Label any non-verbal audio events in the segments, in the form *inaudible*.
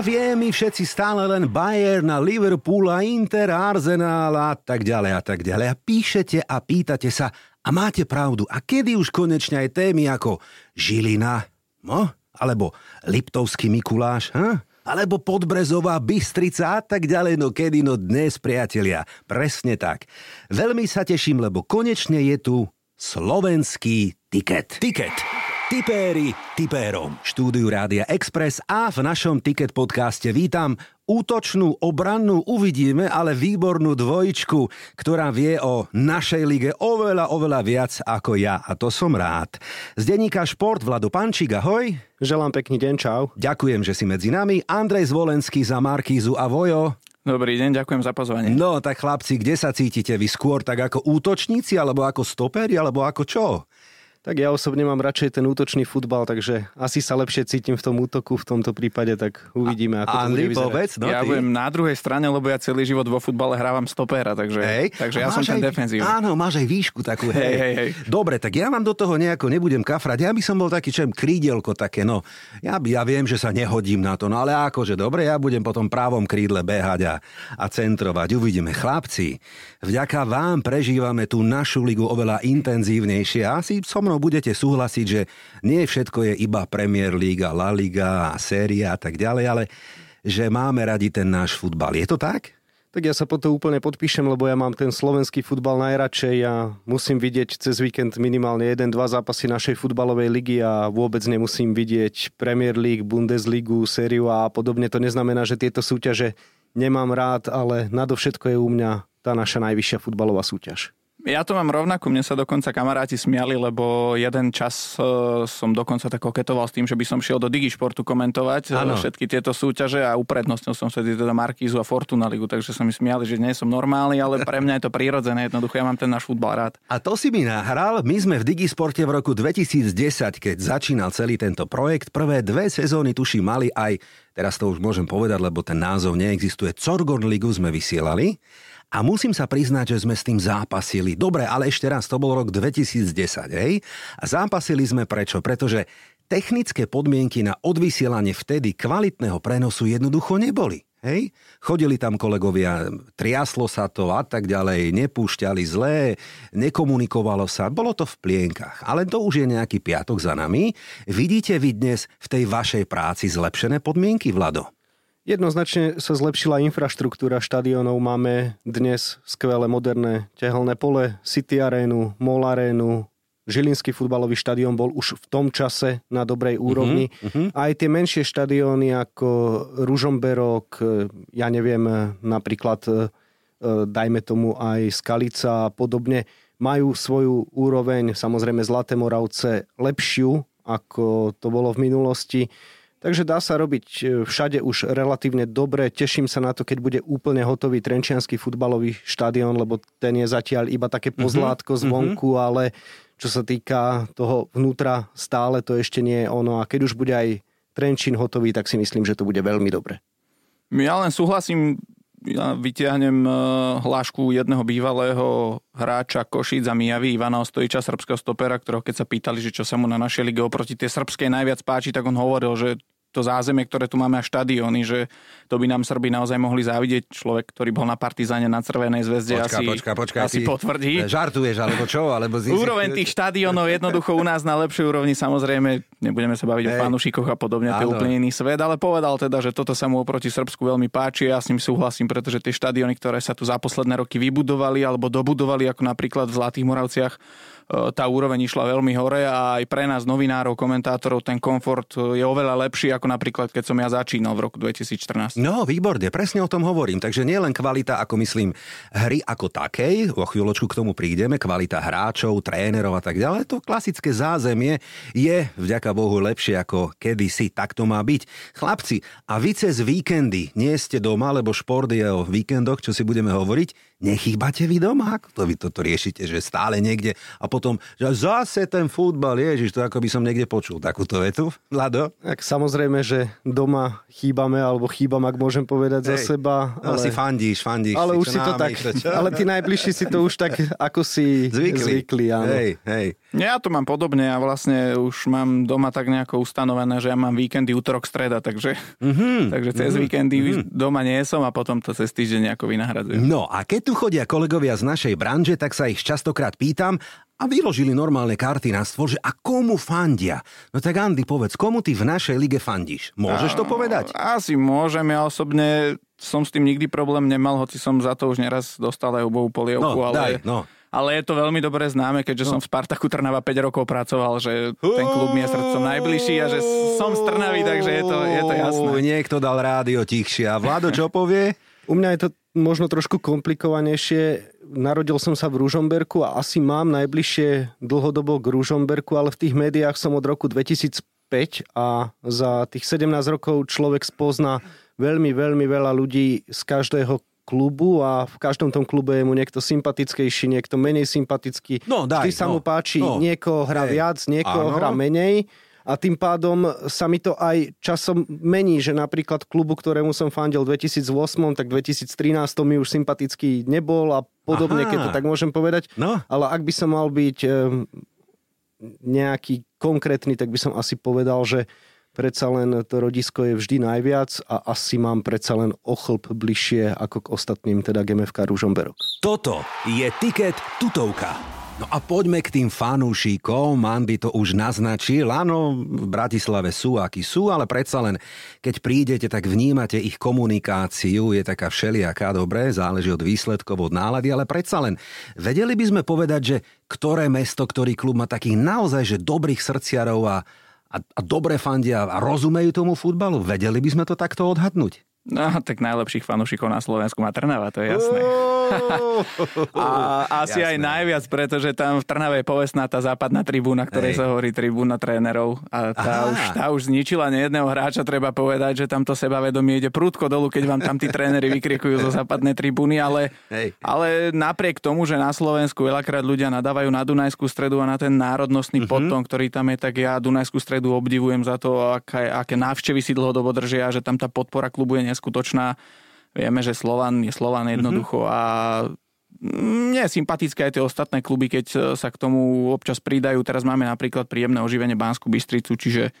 Viem, my všetci stále len Bayern na Liverpool a Inter, Arsenal a tak ďalej a tak ďalej. A píšete a pýtate sa, a máte pravdu, a kedy už konečne aj témy ako Žilina, no? alebo Liptovský Mikuláš, ha? alebo Podbrezová Bystrica a tak ďalej, no kedy, no dnes, priatelia, presne tak. Veľmi sa teším, lebo konečne je tu slovenský tiket. Tiket. Tipéri tipérom. Štúdiu Rádia Express a v našom Ticket podcaste vítam útočnú, obrannú, uvidíme, ale výbornú dvojičku, ktorá vie o našej lige oveľa, oveľa viac ako ja a to som rád. Z denníka Šport Vlado Pančík, ahoj. Želám pekný deň, čau. Ďakujem, že si medzi nami. Andrej Zvolenský za Markízu a Vojo. Dobrý deň, ďakujem za pozvanie. No tak chlapci, kde sa cítite vy skôr tak ako útočníci, alebo ako stoperi, alebo ako čo? Tak ja osobne mám radšej ten útočný futbal, takže asi sa lepšie cítim v tom útoku v tomto prípade, tak uvidíme, ako a, to bude povedz, no, Ja budem na druhej strane, lebo ja celý život vo futbale hrávam stopera, takže, hej. takže ja som ten defenzívny. Áno, máš aj výšku takú. Hej. Hej, hej, Dobre, tak ja vám do toho nejako nebudem kafrať. Ja by som bol taký čem krídelko také, no. Ja, by, ja viem, že sa nehodím na to, no ale akože dobre, ja budem potom právom krídle behať a, a centrovať. Uvidíme. Chlapci, vďaka vám prežívame tú našu ligu oveľa intenzívnejšie. Asi som mnou budete súhlasiť, že nie všetko je iba Premier League, La Liga séria a tak ďalej, ale že máme radi ten náš futbal. Je to tak? Tak ja sa po to úplne podpíšem, lebo ja mám ten slovenský futbal najradšej a musím vidieť cez víkend minimálne jeden, dva zápasy našej futbalovej ligy a vôbec nemusím vidieť Premier League, Bundesligu, sériu a podobne. To neznamená, že tieto súťaže nemám rád, ale nadovšetko je u mňa tá naša najvyššia futbalová súťaž. Ja to mám rovnako, mne sa dokonca kamaráti smiali, lebo jeden čas uh, som dokonca tak koketoval s tým, že by som šiel do Digišportu komentovať ano. všetky tieto súťaže a uprednostnil som sa teda Markízu a Fortuna Ligu, takže som mi smiali, že nie som normálny, ale pre mňa je to prírodzené, jednoducho ja mám ten náš futbal rád. A to si mi nahral, my sme v Digisporte v roku 2010, keď začínal celý tento projekt, prvé dve sezóny tuší mali aj, teraz to už môžem povedať, lebo ten názov neexistuje, Corgon Ligu sme vysielali a musím sa priznať, že sme s tým zápasili. Dobre, ale ešte raz, to bol rok 2010, hej? A zápasili sme prečo? Pretože technické podmienky na odvysielanie vtedy kvalitného prenosu jednoducho neboli. Hej? Chodili tam kolegovia, triaslo sa to a tak ďalej, nepúšťali zlé, nekomunikovalo sa, bolo to v plienkach. Ale to už je nejaký piatok za nami. Vidíte vy dnes v tej vašej práci zlepšené podmienky, Vlado? Jednoznačne sa zlepšila infraštruktúra štadionov. Máme dnes skvelé moderné tehelné pole, City Arénu, Mall Arénu, Žilinský futbalový štadión bol už v tom čase na dobrej mhm, úrovni. Uh-huh, uh-huh. Aj tie menšie štadióny ako Ružomberok, ja neviem, napríklad e, dajme tomu aj Skalica a podobne, majú svoju úroveň, samozrejme Zlaté Moravce lepšiu, ako to bolo v minulosti. Takže dá sa robiť e, všade už relatívne dobre. Teším sa na to, keď bude úplne hotový Trenčianský futbalový štadión, lebo ten je zatiaľ iba také mhm, pozlátko mm-hmm. zvonku, ale čo sa týka toho vnútra, stále to ešte nie je ono. A keď už bude aj Trenčín hotový, tak si myslím, že to bude veľmi dobre. Ja len súhlasím, ja vytiahnem e, hlášku jedného bývalého hráča Košic a Mijavy, Ivana Ostojiča, srbského stopera, ktorého keď sa pýtali, že čo sa mu na našej lige oproti tej srbskej najviac páči, tak on hovoril, že to zázemie, ktoré tu máme a štadióny, že to by nám Srby naozaj mohli závidieť. Človek, ktorý bol na Partizáne na Červenej zväzde počka, asi, počka, počka, asi potvrdí. Žartuješ, alebo čo? Alebo zísi... Úroveň tých štadiónov jednoducho u nás na lepšej úrovni, samozrejme, nebudeme sa baviť hey. o fanúšikoch a podobne, to je úplne iný svet, ale povedal teda, že toto sa mu oproti Srbsku veľmi páči a ja s ním súhlasím, pretože tie štadióny, ktoré sa tu za posledné roky vybudovali alebo dobudovali, ako napríklad v Zlatých Moravciach, tá úroveň išla veľmi hore a aj pre nás, novinárov, komentátorov, ten komfort je oveľa lepší ako napríklad, keď som ja začínal v roku 2014. No, výborne, presne o tom hovorím. Takže nie len kvalita, ako myslím, hry ako takej, o chvíľočku k tomu prídeme, kvalita hráčov, trénerov a tak ďalej, to klasické zázemie je vďaka Bohu lepšie ako kedysi, tak to má byť. Chlapci, a vy cez víkendy nie ste doma, lebo šport je o víkendoch, čo si budeme hovoriť, nechýbate vy doma? Ako to vy toto riešite, že stále niekde a potom, že zase ten futbal, ježiš, to ako by som niekde počul takúto vetu, *laughs* Vlado? Tak samozrejme, že doma chýbame, alebo chýbam, ak môžem povedať Hej, za seba. Ale, ale si fandíš, fandíš. Ale si, už si to tak, čo? ale tí najbližší si to už tak ako si zvykli, zvykli áno. Hej, hej. Ja to mám podobne, ja vlastne už mám doma tak nejako ustanovené, že ja mám víkendy útorok, streda, takže, mm-hmm. takže cez mm-hmm. víkendy mm-hmm. doma nie som a potom to cez týždeň nejako vynahradzujem. No a keď tu chodia kolegovia z našej branže, tak sa ich častokrát pýtam a vyložili normálne karty na stôl, že a komu fandia? No tak Andy, povedz, komu ty v našej lige fandíš? Môžeš to povedať? Asi môžem, ja osobne som s tým nikdy problém nemal, hoci som za to už neraz dostal aj ubovú polievku, no, ale... Daj, no ale je to veľmi dobre známe, keďže no. som v Spartaku Trnava 5 rokov pracoval, že ten klub mi je srdcom najbližší a že som z Trnavy, takže je to, je to jasné. Niekto dal rádio tichšie. A Vlado, čo povie? U mňa je to možno trošku komplikovanejšie. Narodil som sa v Ružomberku a asi mám najbližšie dlhodobo k Ružomberku, ale v tých médiách som od roku 2005 a za tých 17 rokov človek spozná veľmi, veľmi veľa ľudí z každého klubu a v každom tom klube je mu niekto sympatickejší, niekto menej sympatický. No, daj, Vždy sa no, mu páči, no. niekoho hrá viac, niekoho hrá menej a tým pádom sa mi to aj časom mení, že napríklad klubu, ktorému som fandil v 2008, tak 2013 mi už sympatický nebol a podobne, Aha. keď to tak môžem povedať. No. Ale ak by som mal byť nejaký konkrétny, tak by som asi povedal, že predsa len to rodisko je vždy najviac a asi mám predsa len o chlp bližšie ako k ostatným, teda GMFK Ružomberok. Toto je tiket tutovka. No a poďme k tým fanúšikom. Mandy to už naznačil. Áno, v Bratislave sú, akí sú, ale predsa len, keď prídete, tak vnímate ich komunikáciu. Je taká všelijaká, dobre, záleží od výsledkov, od nálady, ale predsa len vedeli by sme povedať, že ktoré mesto, ktorý klub má takých naozaj že dobrých srdciarov a, a, a dobre fandia a rozumejú tomu futbalu? Vedeli by sme to takto odhadnúť? No, tak najlepších fanúšikov na Slovensku má Trnava, to je jasné. *laughs* a asi jasné. aj najviac, pretože tam v Trnave je povestná tá západná tribúna, ktorej Hej. sa hovorí tribúna trénerov. A tá už, tá už zničila nejedného hráča, treba povedať, že tamto sebavedomie ide prúdko dolu, keď vám tam tí tréneri vykrikujú zo západnej tribúny, ale, ale napriek tomu, že na Slovensku veľakrát ľudia nadávajú na Dunajskú stredu a na ten národnostný mm-hmm. podton, ktorý tam je, tak ja Dunajskú stredu obdivujem za to, aké, aké návštevy si dlhodobo držia, že tam tá podpora klubu je neskutočná. Vieme, že Slovan je Slovan mhm. jednoducho mm-hmm. a mne je sympatické aj tie ostatné kluby, keď sa k tomu občas pridajú. Teraz máme napríklad príjemné oživenie Bánsku Bystricu, čiže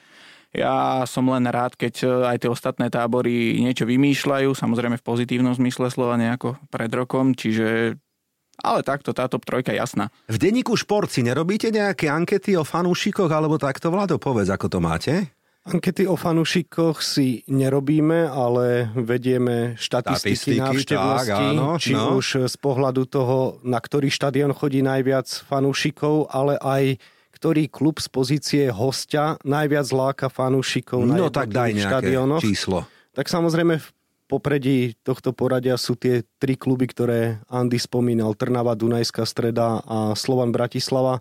ja som len rád, keď aj tie ostatné tábory niečo vymýšľajú, samozrejme v pozitívnom zmysle slova nejako pred rokom, čiže ale takto táto trojka jasná. V denníku šport si nerobíte nejaké ankety o fanúšikoch, alebo takto, Vlado, povedz, ako to máte? Ankety o fanúšikoch si nerobíme, ale vedieme štatistiky, štatistiky návštevnosti, tak, áno, či no. už z pohľadu toho, na ktorý štadión chodí najviac fanúšikov, ale aj ktorý klub z pozície hostia najviac láka fanúšikov no, na tak daj štadiónoch. číslo. Tak samozrejme v popredí tohto poradia sú tie tri kluby, ktoré Andy spomínal. Trnava, Dunajská streda a Slovan Bratislava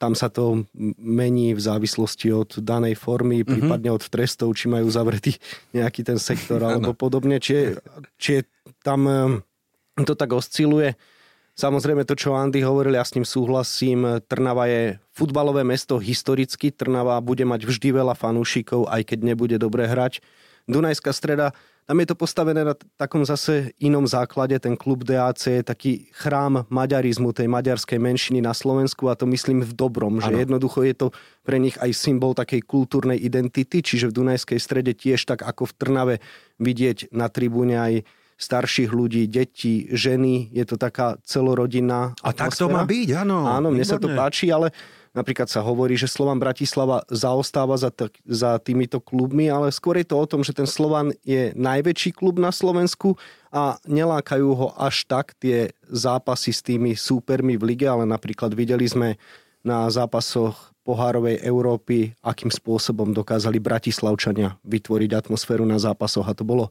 tam sa to mení v závislosti od danej formy, mm-hmm. prípadne od trestov, či majú zavretý *laughs* nejaký ten sektor alebo podobne. Či či tam to tak osciluje. Samozrejme to, čo Andy hovoril, ja s ním súhlasím. Trnava je futbalové mesto historicky. Trnava bude mať vždy veľa fanúšikov, aj keď nebude dobre hrať. Dunajská streda tam je to postavené na takom zase inom základe. Ten klub DAC je taký chrám maďarizmu, tej maďarskej menšiny na Slovensku a to myslím v dobrom, ano. že jednoducho je to pre nich aj symbol takej kultúrnej identity, čiže v Dunajskej strede tiež tak ako v Trnave vidieť na tribúne aj starších ľudí, deti, ženy, je to taká celorodinná A tak to má byť, áno. Áno, mne výborné. sa to páči, ale Napríklad sa hovorí, že Slovan Bratislava zaostáva za, t- za týmito klubmi, ale skôr je to o tom, že ten Slovan je najväčší klub na Slovensku a nelákajú ho až tak tie zápasy s tými súpermi v lige, ale napríklad videli sme na zápasoch pohárovej Európy, akým spôsobom dokázali Bratislavčania vytvoriť atmosféru na zápasoch a to bolo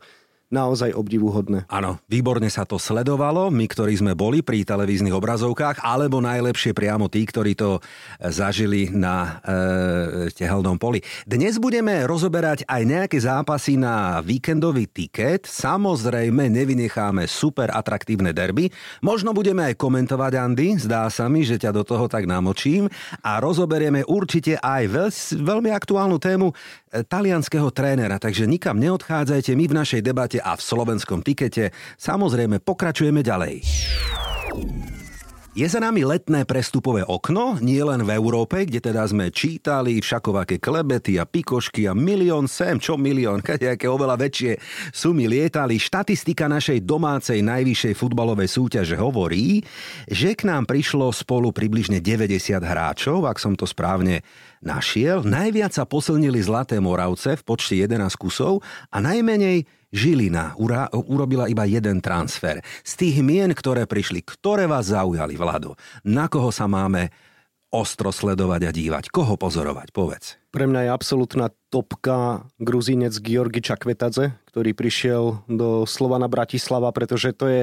naozaj obdivuhodné. Áno, výborne sa to sledovalo, my, ktorí sme boli pri televíznych obrazovkách, alebo najlepšie priamo tí, ktorí to zažili na e, tehelnom poli. Dnes budeme rozoberať aj nejaké zápasy na víkendový tiket. Samozrejme, nevynecháme super atraktívne derby. Možno budeme aj komentovať, Andy, zdá sa mi, že ťa do toho tak namočím. A rozoberieme určite aj veľ, veľmi aktuálnu tému e, talianského trénera, takže nikam neodchádzajte, my v našej debate a v slovenskom tikete. Samozrejme, pokračujeme ďalej. Je za nami letné prestupové okno, nie len v Európe, kde teda sme čítali všakovaké klebety a pikošky a milión sem, čo milión, *laughs* aké oveľa väčšie sumy lietali. Štatistika našej domácej najvyššej futbalovej súťaže hovorí, že k nám prišlo spolu približne 90 hráčov, ak som to správne našiel. Najviac sa posilnili Zlaté Moravce v počte 11 kusov a najmenej Žilina ura, urobila iba jeden transfer. Z tých mien, ktoré prišli, ktoré vás zaujali, Vlado? Na koho sa máme ostro sledovať a dívať? Koho pozorovať? Povedz. Pre mňa je absolútna topka gruzínec Georgi Čakvetadze, ktorý prišiel do Slovana Bratislava, pretože to je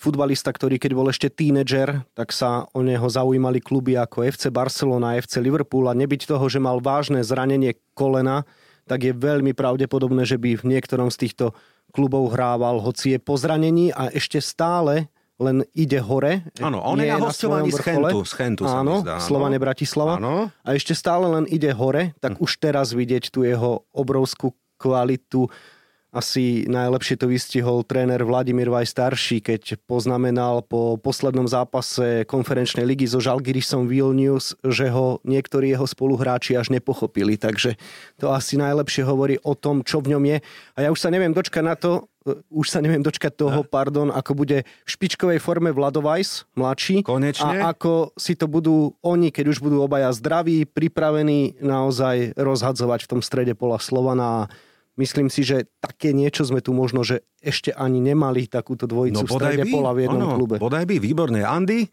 futbalista, ktorý keď bol ešte tínedžer, tak sa o neho zaujímali kluby ako FC Barcelona, FC Liverpool a nebyť toho, že mal vážne zranenie kolena, tak je veľmi pravdepodobné, že by v niektorom z týchto klubov hrával, hoci je po zranení a ešte stále len ide hore. Áno, on je na hostovaní z Chentu. Z Chentu áno, zdá, Slovane Bratislava. Áno. A ešte stále len ide hore, tak hm. už teraz vidieť tú jeho obrovskú kvalitu asi najlepšie to vystihol tréner Vladimír Vaj starší, keď poznamenal po poslednom zápase konferenčnej ligy so Žalgirisom Vilnius, že ho niektorí jeho spoluhráči až nepochopili. Takže to asi najlepšie hovorí o tom, čo v ňom je. A ja už sa neviem dočkať na to, e, už sa neviem dočkať toho, a? pardon, ako bude v špičkovej forme Vlado Vajs, mladší. Konečne. A ako si to budú oni, keď už budú obaja zdraví, pripravení naozaj rozhadzovať v tom strede pola Slovana Myslím si, že také niečo sme tu možno, že ešte ani nemali takúto dvojicu no, v strede by, pola v jednom ono, klube. Bodaj by, výborné. Andy,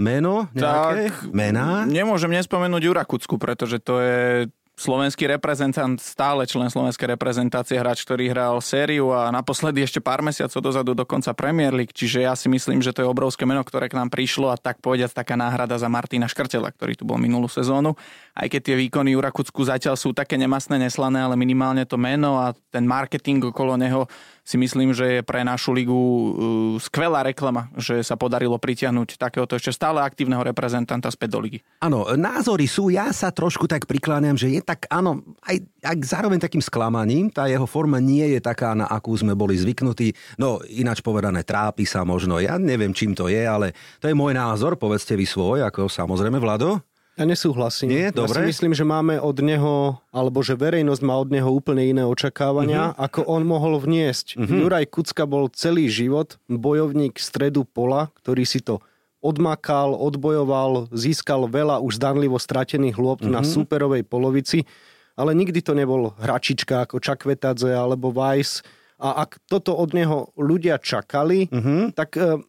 meno nejaké? Tak, mená? Nemôžem nespomenúť Jurakucku, pretože to je slovenský reprezentant, stále člen slovenskej reprezentácie, hráč, ktorý hral sériu a naposledy ešte pár mesiacov dozadu dokonca Premier League, čiže ja si myslím, že to je obrovské meno, ktoré k nám prišlo a tak povediať taká náhrada za Martina Škrtela, ktorý tu bol minulú sezónu. Aj keď tie výkony Jura Kucku zatiaľ sú také nemasné, neslané, ale minimálne to meno a ten marketing okolo neho si myslím, že je pre našu ligu uh, skvelá reklama, že sa podarilo pritiahnuť takéhoto ešte stále aktívneho reprezentanta späť do ligy. Áno, názory sú, ja sa trošku tak prikláňam, že je tak, áno, aj, aj zároveň takým sklamaním, tá jeho forma nie je taká, na akú sme boli zvyknutí. No, ináč povedané, trápi sa možno, ja neviem, čím to je, ale to je môj názor, povedzte vy svoj, ako samozrejme, Vlado. Ja nesúhlasím. Nie, dobre. Ja si myslím, že máme od neho, alebo že verejnosť má od neho úplne iné očakávania, uh-huh. ako on mohol vniesť. Uh-huh. Juraj Kucka bol celý život bojovník stredu pola, ktorý si to odmakal, odbojoval, získal veľa už zdanlivo stratených lôb uh-huh. na superovej polovici, ale nikdy to nebol hračička ako Čakvetadze alebo Weiss. A ak toto od neho ľudia čakali, uh-huh. tak e,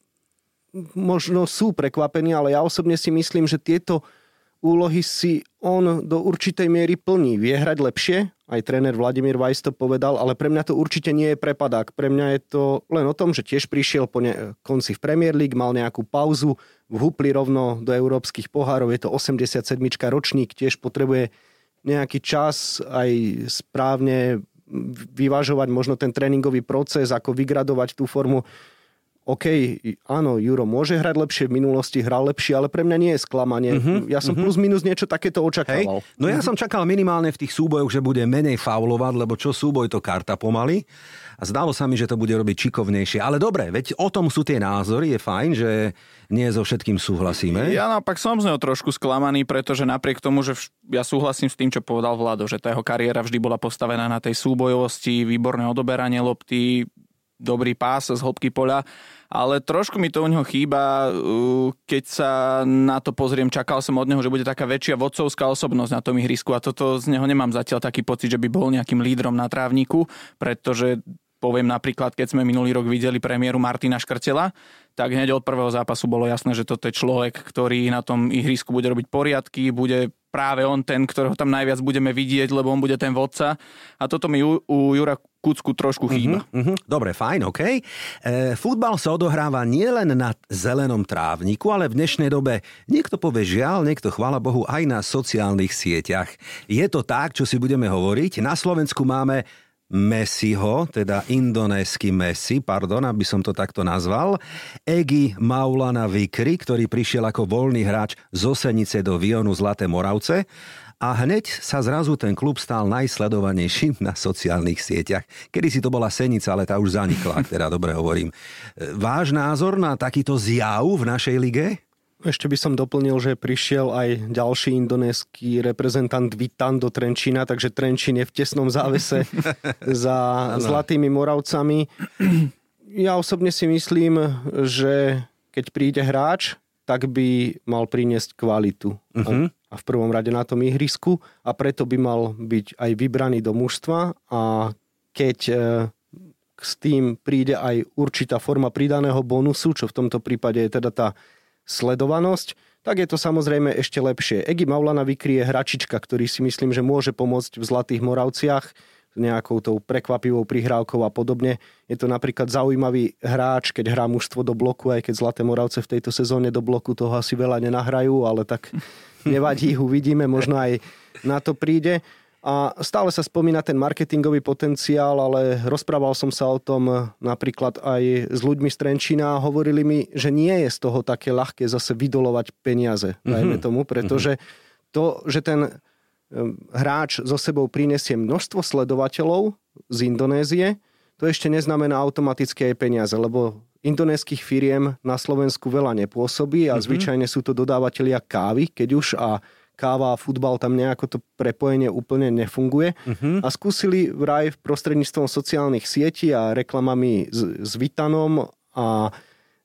možno sú prekvapení, ale ja osobne si myslím, že tieto úlohy si on do určitej miery plní. Vie hrať lepšie, aj tréner Vladimír Weiss to povedal, ale pre mňa to určite nie je prepadák. Pre mňa je to len o tom, že tiež prišiel po ne- konci v Premier League, mal nejakú pauzu, vhupli rovno do európskych pohárov, je to 87. ročník, tiež potrebuje nejaký čas aj správne vyvážovať možno ten tréningový proces, ako vygradovať tú formu OK, áno, Juro môže hrať lepšie, v minulosti hral lepšie, ale pre mňa nie je sklamanie. Uh-huh, ja som uh-huh. plus minus niečo takéto očakával. Hej. No ja uh-huh. som čakal minimálne v tých súbojoch, že bude menej faulovať, lebo čo súboj to karta pomaly. A zdalo sa mi, že to bude robiť čikovnejšie. Ale dobre, veď o tom sú tie názory, je fajn, že nie so všetkým súhlasíme. Ja naopak som z neho trošku sklamaný, pretože napriek tomu, že ja súhlasím s tým, čo povedal Vlado, že tá jeho kariéra vždy bola postavená na tej súbojovosti, výborné odoberanie lopty, dobrý pás z hĺbky poľa, ale trošku mi to u neho chýba, keď sa na to pozriem, čakal som od neho, že bude taká väčšia vodcovská osobnosť na tom ihrisku a toto z neho nemám zatiaľ taký pocit, že by bol nejakým lídrom na trávniku, pretože poviem napríklad, keď sme minulý rok videli premiéru Martina Škrtela, tak hneď od prvého zápasu bolo jasné, že toto je človek, ktorý na tom ihrisku bude robiť poriadky, bude práve on ten, ktorého tam najviac budeme vidieť, lebo on bude ten vodca. A toto mi u, u Jura Kucku trošku chýba. Uh-huh, uh-huh. Dobre, fajn, OK. E, futbal sa odohráva nielen na zelenom trávniku, ale v dnešnej dobe niekto povie žiaľ, niekto chvála Bohu aj na sociálnych sieťach. Je to tak, čo si budeme hovoriť. Na Slovensku máme Messiho, teda indonésky Messi, pardon, aby som to takto nazval, Egi Maulana Vikri, ktorý prišiel ako voľný hráč z Osenice do Vionu Zlaté Moravce a hneď sa zrazu ten klub stal najsledovanejším na sociálnych sieťach. Kedy si to bola Senica, ale tá už zanikla, teda dobre hovorím. Váš názor na takýto zjav v našej lige? Ešte by som doplnil, že prišiel aj ďalší indonésky reprezentant Vitan do Trenčína, takže Trenčín je v tesnom závese *laughs* za Zlatými Moravcami. Ja osobne si myslím, že keď príde hráč, tak by mal priniesť kvalitu. Uh-huh. A v prvom rade na tom ihrisku a preto by mal byť aj vybraný do mužstva a keď e, s tým príde aj určitá forma pridaného bonusu, čo v tomto prípade je teda tá sledovanosť, tak je to samozrejme ešte lepšie. Egi Maulana vykrie hračička, ktorý si myslím, že môže pomôcť v Zlatých Moravciach nejakou tou prekvapivou prihrávkou a podobne. Je to napríklad zaujímavý hráč, keď hrá mužstvo do bloku, aj keď Zlaté Moravce v tejto sezóne do bloku toho asi veľa nenahrajú, ale tak nevadí, *laughs* uvidíme, možno aj na to príde. A stále sa spomína ten marketingový potenciál, ale rozprával som sa o tom napríklad aj s ľuďmi z Trenčína a hovorili mi, že nie je z toho také ľahké zase vydolovať peniaze, mm-hmm. dajme tomu, pretože to, že ten hráč so sebou prinesie množstvo sledovateľov z Indonézie, to ešte neznamená automaticky aj peniaze, lebo indonéskych firiem na Slovensku veľa nepôsobí a mm-hmm. zvyčajne sú to dodávateľia kávy, keď už a káva a futbal, tam nejako to prepojenie úplne nefunguje. Uh-huh. A skúsili vraj prostredníctvom sociálnych sietí a reklamami s, s Vitanom a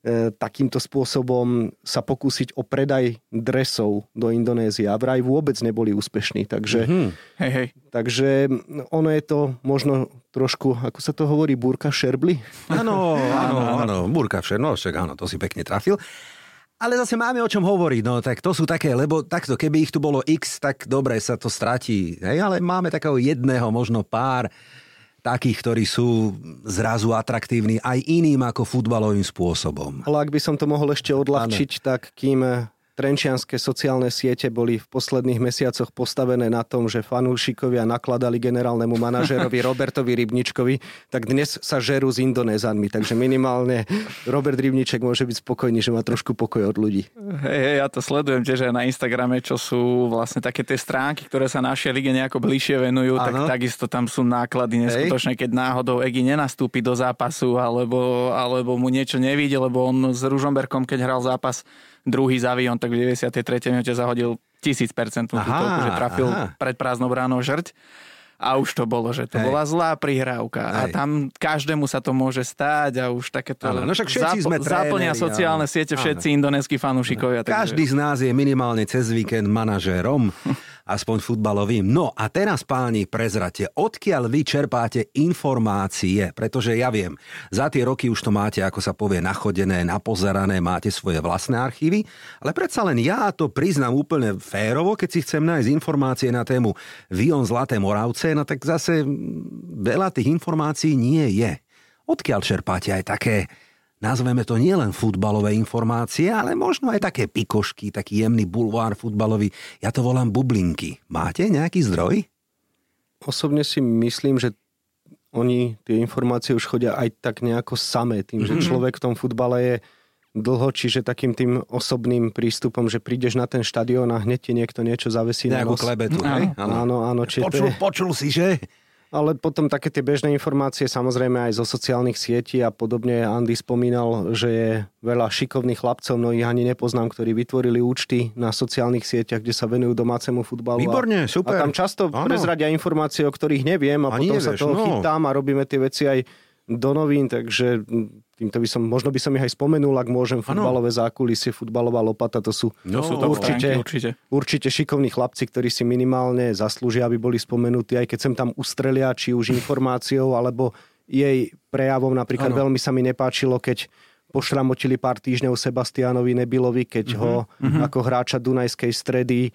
e, takýmto spôsobom sa pokúsiť o predaj dresov do Indonézie. A vraj vôbec neboli úspešní. Takže, uh-huh. hej, hej. takže ono je to možno trošku, ako sa to hovorí, burka šerbli? Áno, áno, áno, burka šerbli, no však áno, to si pekne trafil. Ale zase máme o čom hovoriť, no tak to sú také, lebo takto, keby ich tu bolo x, tak dobre sa to stratí, hej, ale máme takého jedného, možno pár takých, ktorí sú zrazu atraktívni aj iným ako futbalovým spôsobom. Ale ak by som to mohol ešte odľahčiť, ano. tak kým Trenčianske sociálne siete boli v posledných mesiacoch postavené na tom, že fanúšikovia nakladali generálnemu manažerovi *laughs* Robertovi Rybničkovi, tak dnes sa žerú s Indonézanmi. Takže minimálne Robert Rybniček môže byť spokojný, že má trošku pokoj od ľudí. Hej, hej, ja to sledujem tiež aj na Instagrame, čo sú vlastne také tie stránky, ktoré sa našej lige nejako bližšie venujú, ano. tak takisto tam sú náklady neskutočné, keď náhodou Egi nenastúpi do zápasu alebo, alebo mu niečo nevíde, lebo on s Ružomberkom, keď hral zápas, druhý za Vion, tak v 93. minúte zahodil 1000% tutovku, že trafil aha. pred prázdnou bránou žrť. A už to bolo, že to Hej. bola zlá prihrávka. Hej. A tam každému sa to môže stať a už takéto ale, no však všetci zap- sme zaplnia sociálne ale... siete všetci ano. indonéskí fanúšikovia. Každý z nás je minimálne cez víkend manažérom. *laughs* aspoň futbalovým. No a teraz páni prezrate, odkiaľ vy čerpáte informácie, pretože ja viem, za tie roky už to máte, ako sa povie, nachodené, napozerané, máte svoje vlastné archívy, ale predsa len ja to priznám úplne férovo, keď si chcem nájsť informácie na tému Vion Zlaté Moravce, no tak zase veľa tých informácií nie je. Odkiaľ čerpáte aj také nazveme to nielen futbalové informácie, ale možno aj také pikošky, taký jemný bulvár futbalový. Ja to volám bublinky. Máte nejaký zdroj? Osobne si myslím, že oni tie informácie už chodia aj tak nejako samé, tým, že mhm. človek v tom futbale je dlho, čiže takým tým osobným prístupom, že prídeš na ten štadión a hneď ti niekto niečo zavesí Nejakú na nos. klebetu, áno, áno, áno. Počul, je... počul si, že? Ale potom také tie bežné informácie, samozrejme aj zo sociálnych sietí a podobne. Andy spomínal, že je veľa šikovných chlapcov, no ich ani nepoznám, ktorí vytvorili účty na sociálnych sieťach, kde sa venujú domácemu futbalu. Výborne, super. A tam často ano. prezradia informácie, o ktorých neviem a ani potom nevieš, sa toho no. chytám a robíme tie veci aj do novín, takže týmto by som, možno by som ich aj spomenul, ak môžem, futbalové zákulisie, futbalová lopata, to sú, No, sú to určite, stránky, určite. určite šikovní chlapci, ktorí si minimálne zaslúžia, aby boli spomenutí, aj keď sem tam ustrelia, či už *laughs* informáciou, alebo jej prejavom. Napríklad Áno. veľmi sa mi nepáčilo, keď pošramotili pár týždňov Sebastianovi Nebilovi, keď Mhm, ho ako hráča Dunajskej stredy e,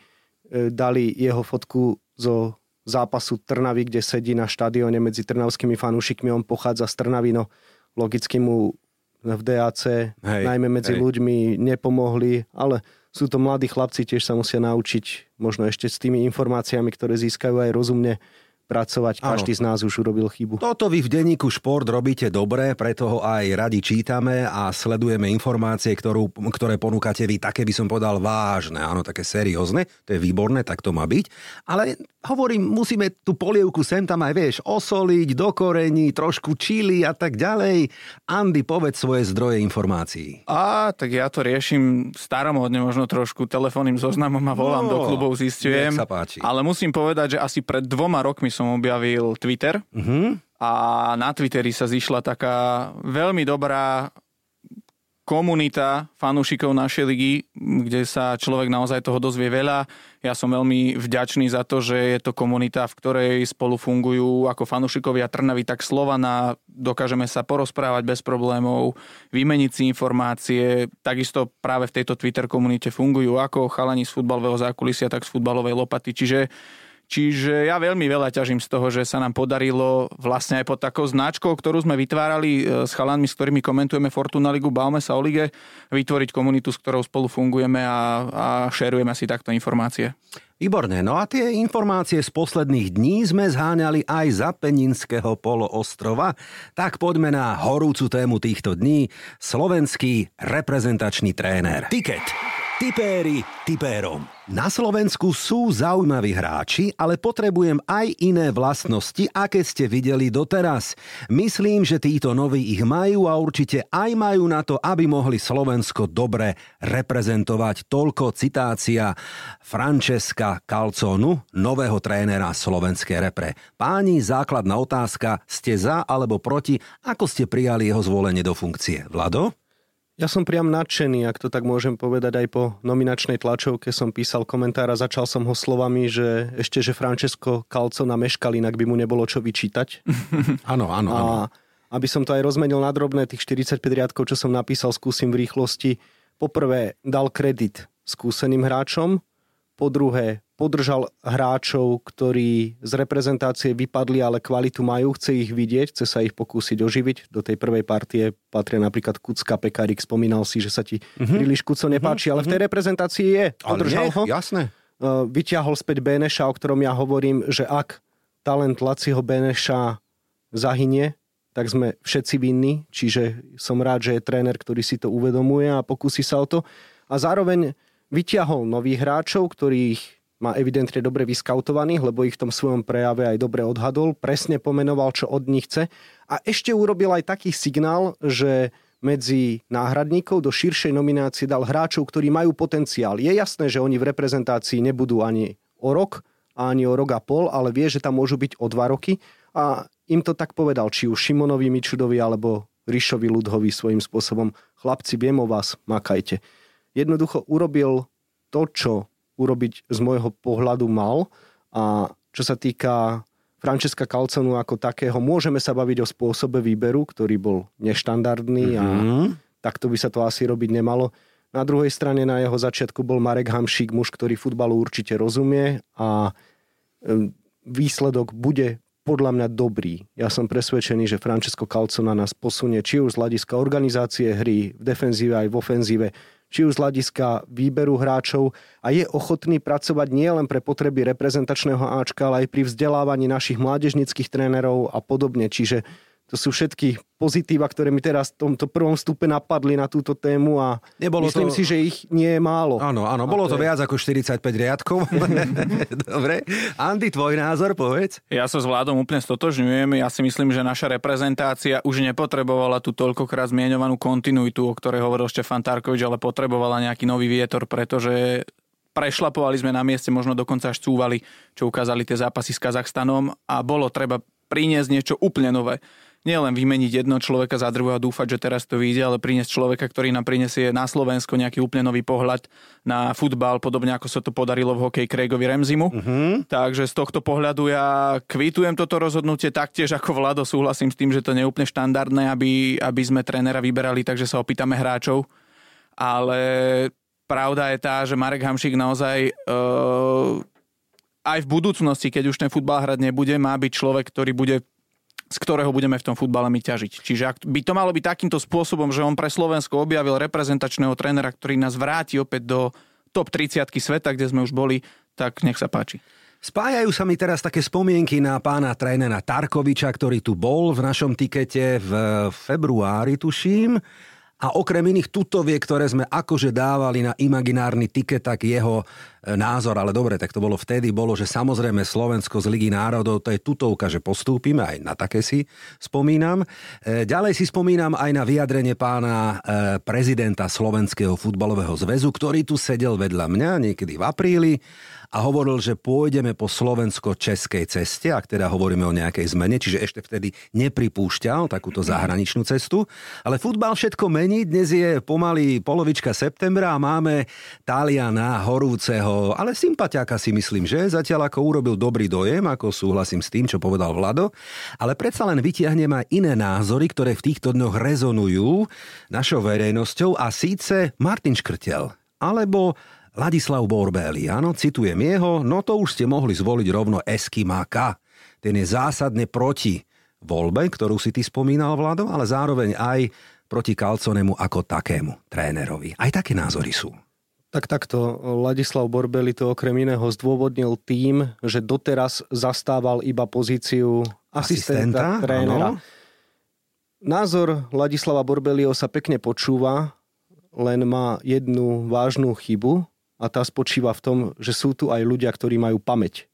dali jeho fotku zo zápasu Trnavy, kde sedí na štadióne medzi trnavskými fanúšikmi. On pochádza z Trnavy, no logicky mu v DAC, Hej, najmä medzi hej. ľuďmi, nepomohli, ale sú to mladí chlapci, tiež sa musia naučiť možno ešte s tými informáciami, ktoré získajú aj rozumne pracovať. Každý z nás už urobil chybu. Toto vy v denníku Šport robíte dobre, preto ho aj radi čítame a sledujeme informácie, ktorú, ktoré ponúkate vy, také by som povedal vážne, áno, také seriózne, to je výborné, tak to má byť. Ale hovorím, musíme tú polievku sem tam aj, vieš, osoliť, do korení, trošku čili a tak ďalej. Andy, povedz svoje zdroje informácií. A tak ja to riešim staromodne, možno trošku telefónnym zoznamom a volám No, do klubov, zistujem. nech sa páči. Ale musím povedať, že asi pred dvoma rokmi som objavil Twitter Mhm. a na Twitteri sa zišla taká veľmi dobrá komunita fanúšikov našej ligy, kde sa človek naozaj toho dozvie veľa. Ja som veľmi vďačný za to, že je to komunita, v ktorej spolu fungujú ako fanúšikovia Trnavy, tak Slovana. Dokážeme sa porozprávať bez problémov, vymeniť si informácie. Takisto práve v tejto Twitter komunite fungujú ako chalani z futbalového zákulisia, tak z futbalovej lopaty. Čiže Čiže ja veľmi veľa ťažím z toho, že sa nám podarilo vlastne aj pod takou značkou, ktorú sme vytvárali e, s chalanmi, s ktorými komentujeme Fortuna Ligu, bavme sa o lige, vytvoriť komunitu, s ktorou spolu fungujeme a, a šerujeme si takto informácie. Výborné, no a tie informácie z posledných dní sme zháňali aj za Peninského poloostrova, tak poďme na horúcu tému týchto dní, slovenský reprezentačný tréner. Tiket. Tipéri tipérom. Na Slovensku sú zaujímaví hráči, ale potrebujem aj iné vlastnosti, aké ste videli doteraz. Myslím, že títo noví ich majú a určite aj majú na to, aby mohli Slovensko dobre reprezentovať. Toľko citácia Francesca Calconu, nového trénera slovenskej repre. Páni, základná otázka, ste za alebo proti, ako ste prijali jeho zvolenie do funkcie? Vlado? Ja som priam nadšený, ak to tak môžem povedať, aj po nominačnej tlačovke som písal komentár a začal som ho slovami, že ešte, že Francesco Calco nameškal, inak by mu nebolo čo vyčítať. *laughs* Áno, áno, áno. Aby som to aj rozmenil na drobné, tých 45 riadkov, čo som napísal, skúsim v rýchlosti. Poprvé dal kredit skúseným hráčom, po druhé podržal hráčov, ktorí z reprezentácie vypadli, ale kvalitu majú, chce ich vidieť, chce sa ich pokúsiť oživiť. Do tej prvej partie patria napríklad Kucka, Pekarik, spomínal si, že sa ti mm-hmm. príliš Kuco nepáči, ale v tej reprezentácii je. Ale Podržal nie, ho. Jasné. Uh, vyťahol späť Beneša, o ktorom ja hovorím, že ak talent Laciho Beneša zahynie, tak sme všetci vinní, čiže som rád, že je tréner, ktorý si to uvedomuje a pokusí sa o to. A zároveň vyťahol nových hráčov, ktorých má evidentne dobre vyskautovaných, lebo ich v tom svojom prejave aj dobre odhadol, presne pomenoval, čo od nich chce. A ešte urobil aj taký signál, že medzi náhradníkov do širšej nominácie dal hráčov, ktorí majú potenciál. Je jasné, že oni v reprezentácii nebudú ani o rok, ani o rok a pol, ale vie, že tam môžu byť o dva roky. A im to tak povedal, či už Šimonovi Mičudovi, alebo Ríšovi Ludhovi svojím spôsobom. Chlapci, viem o vás, makajte. Jednoducho urobil to, čo urobiť z môjho pohľadu mal. A čo sa týka Francesca Calconu ako takého, môžeme sa baviť o spôsobe výberu, ktorý bol neštandardný a Mhm. takto by sa to asi robiť nemalo. Na druhej strane na jeho začiatku bol Marek Hamšík, muž, ktorý futbalu určite rozumie a výsledok bude podľa mňa dobrý. Ja som presvedčený, že Francesco Calcona nás posunie či už z hľadiska organizácie hry v defenzíve aj v ofenzíve, či už z hľadiska výberu hráčov a je ochotný pracovať nielen pre potreby reprezentačného Ačka, ale aj pri vzdelávaní našich mládežnických trénerov a podobne. Čiže to sú všetky pozitíva, ktoré mi teraz v tomto prvom stupe napadli na túto tému a Nebolo myslím to- si, že ich nie je málo. Áno, áno, bolo to to je- viac ako 45 riadkov. *laughs* Dobre. Andy, tvoj názor, povedz. Ja sa s vládom úplne stotožňujem. Ja si myslím, že naša reprezentácia už nepotrebovala tú toľkokrát zmienovanú kontinuitu, o ktorej hovoril Štefan Tarkovič, ale potrebovala nejaký nový vietor, pretože prešlapovali sme na mieste, možno dokonca až cúvali, čo ukázali tie zápasy s Kazachstanom a bolo treba priniesť niečo úplne nové. Nielen vymeniť jedno človeka za druhého a dúfať, že teraz to vyjde, ale priniesť človeka, ktorý nám prinesie na Slovensko nejaký úplne nový pohľad na futbal, podobne ako sa to podarilo v hokeji Craigovi Remzimu. Uh-huh. Takže z tohto pohľadu ja kvitujem toto rozhodnutie taktiež ako Vlado súhlasím s tým, že to nie je úplne štandardné, aby, aby sme trénera vyberali, takže sa opýtame hráčov. Ale pravda je tá, že Marek Hamšík naozaj uh, aj v budúcnosti, keď už ten futbal hrať nebude, má byť človek, ktorý bude z ktorého budeme v tom futbale my ťažiť. Čiže ak by to malo byť takýmto spôsobom, že on pre Slovensko objavil reprezentačného trénera, ktorý nás vráti opäť do top 30 sveta, kde sme už boli, tak nech sa páči. Spájajú sa mi teraz také spomienky na pána trénera Tarkoviča, ktorý tu bol v našom tikete v februári, tuším a okrem iných tutoviek, ktoré sme akože dávali na imaginárny tiket, tak jeho e, názor, ale dobre, tak to bolo vtedy, bolo, že samozrejme Slovensko z Ligy národov, to je tutovka, že postúpime, aj na také si spomínam. E, ďalej si spomínam aj na vyjadrenie pána e, prezidenta Slovenského futbalového zväzu, ktorý tu sedel vedľa mňa niekedy v apríli a hovoril, že pôjdeme po slovensko-českej ceste, ak teda hovoríme o nejakej zmene, čiže ešte vtedy nepripúšťal takúto zahraničnú cestu. Ale futbal všetko mení, dnes je pomaly polovička septembra a máme Taliana horúceho, ale sympatiaka si myslím, že zatiaľ ako urobil dobrý dojem, ako súhlasím s tým, čo povedal Vlado, ale predsa len vytiahnem aj iné názory, ktoré v týchto dňoch rezonujú našou verejnosťou a síce Martin Škrtel alebo Ladislav Borbeli, áno, citujem jeho, no to už ste mohli zvoliť rovno Eskimáka. Ten je zásadne proti voľbe, ktorú si ty spomínal, Vlado, ale zároveň aj proti Kalconemu ako takému trénerovi. Aj také názory sú. Tak takto, Ladislav Borbeli to okrem iného zdôvodnil tým, že doteraz zastával iba pozíciu asistenta, asistenta trénera. Áno. Názor Ladislava Borbelio sa pekne počúva, len má jednu vážnu chybu, a tá spočíva v tom, že sú tu aj ľudia, ktorí majú pamäť.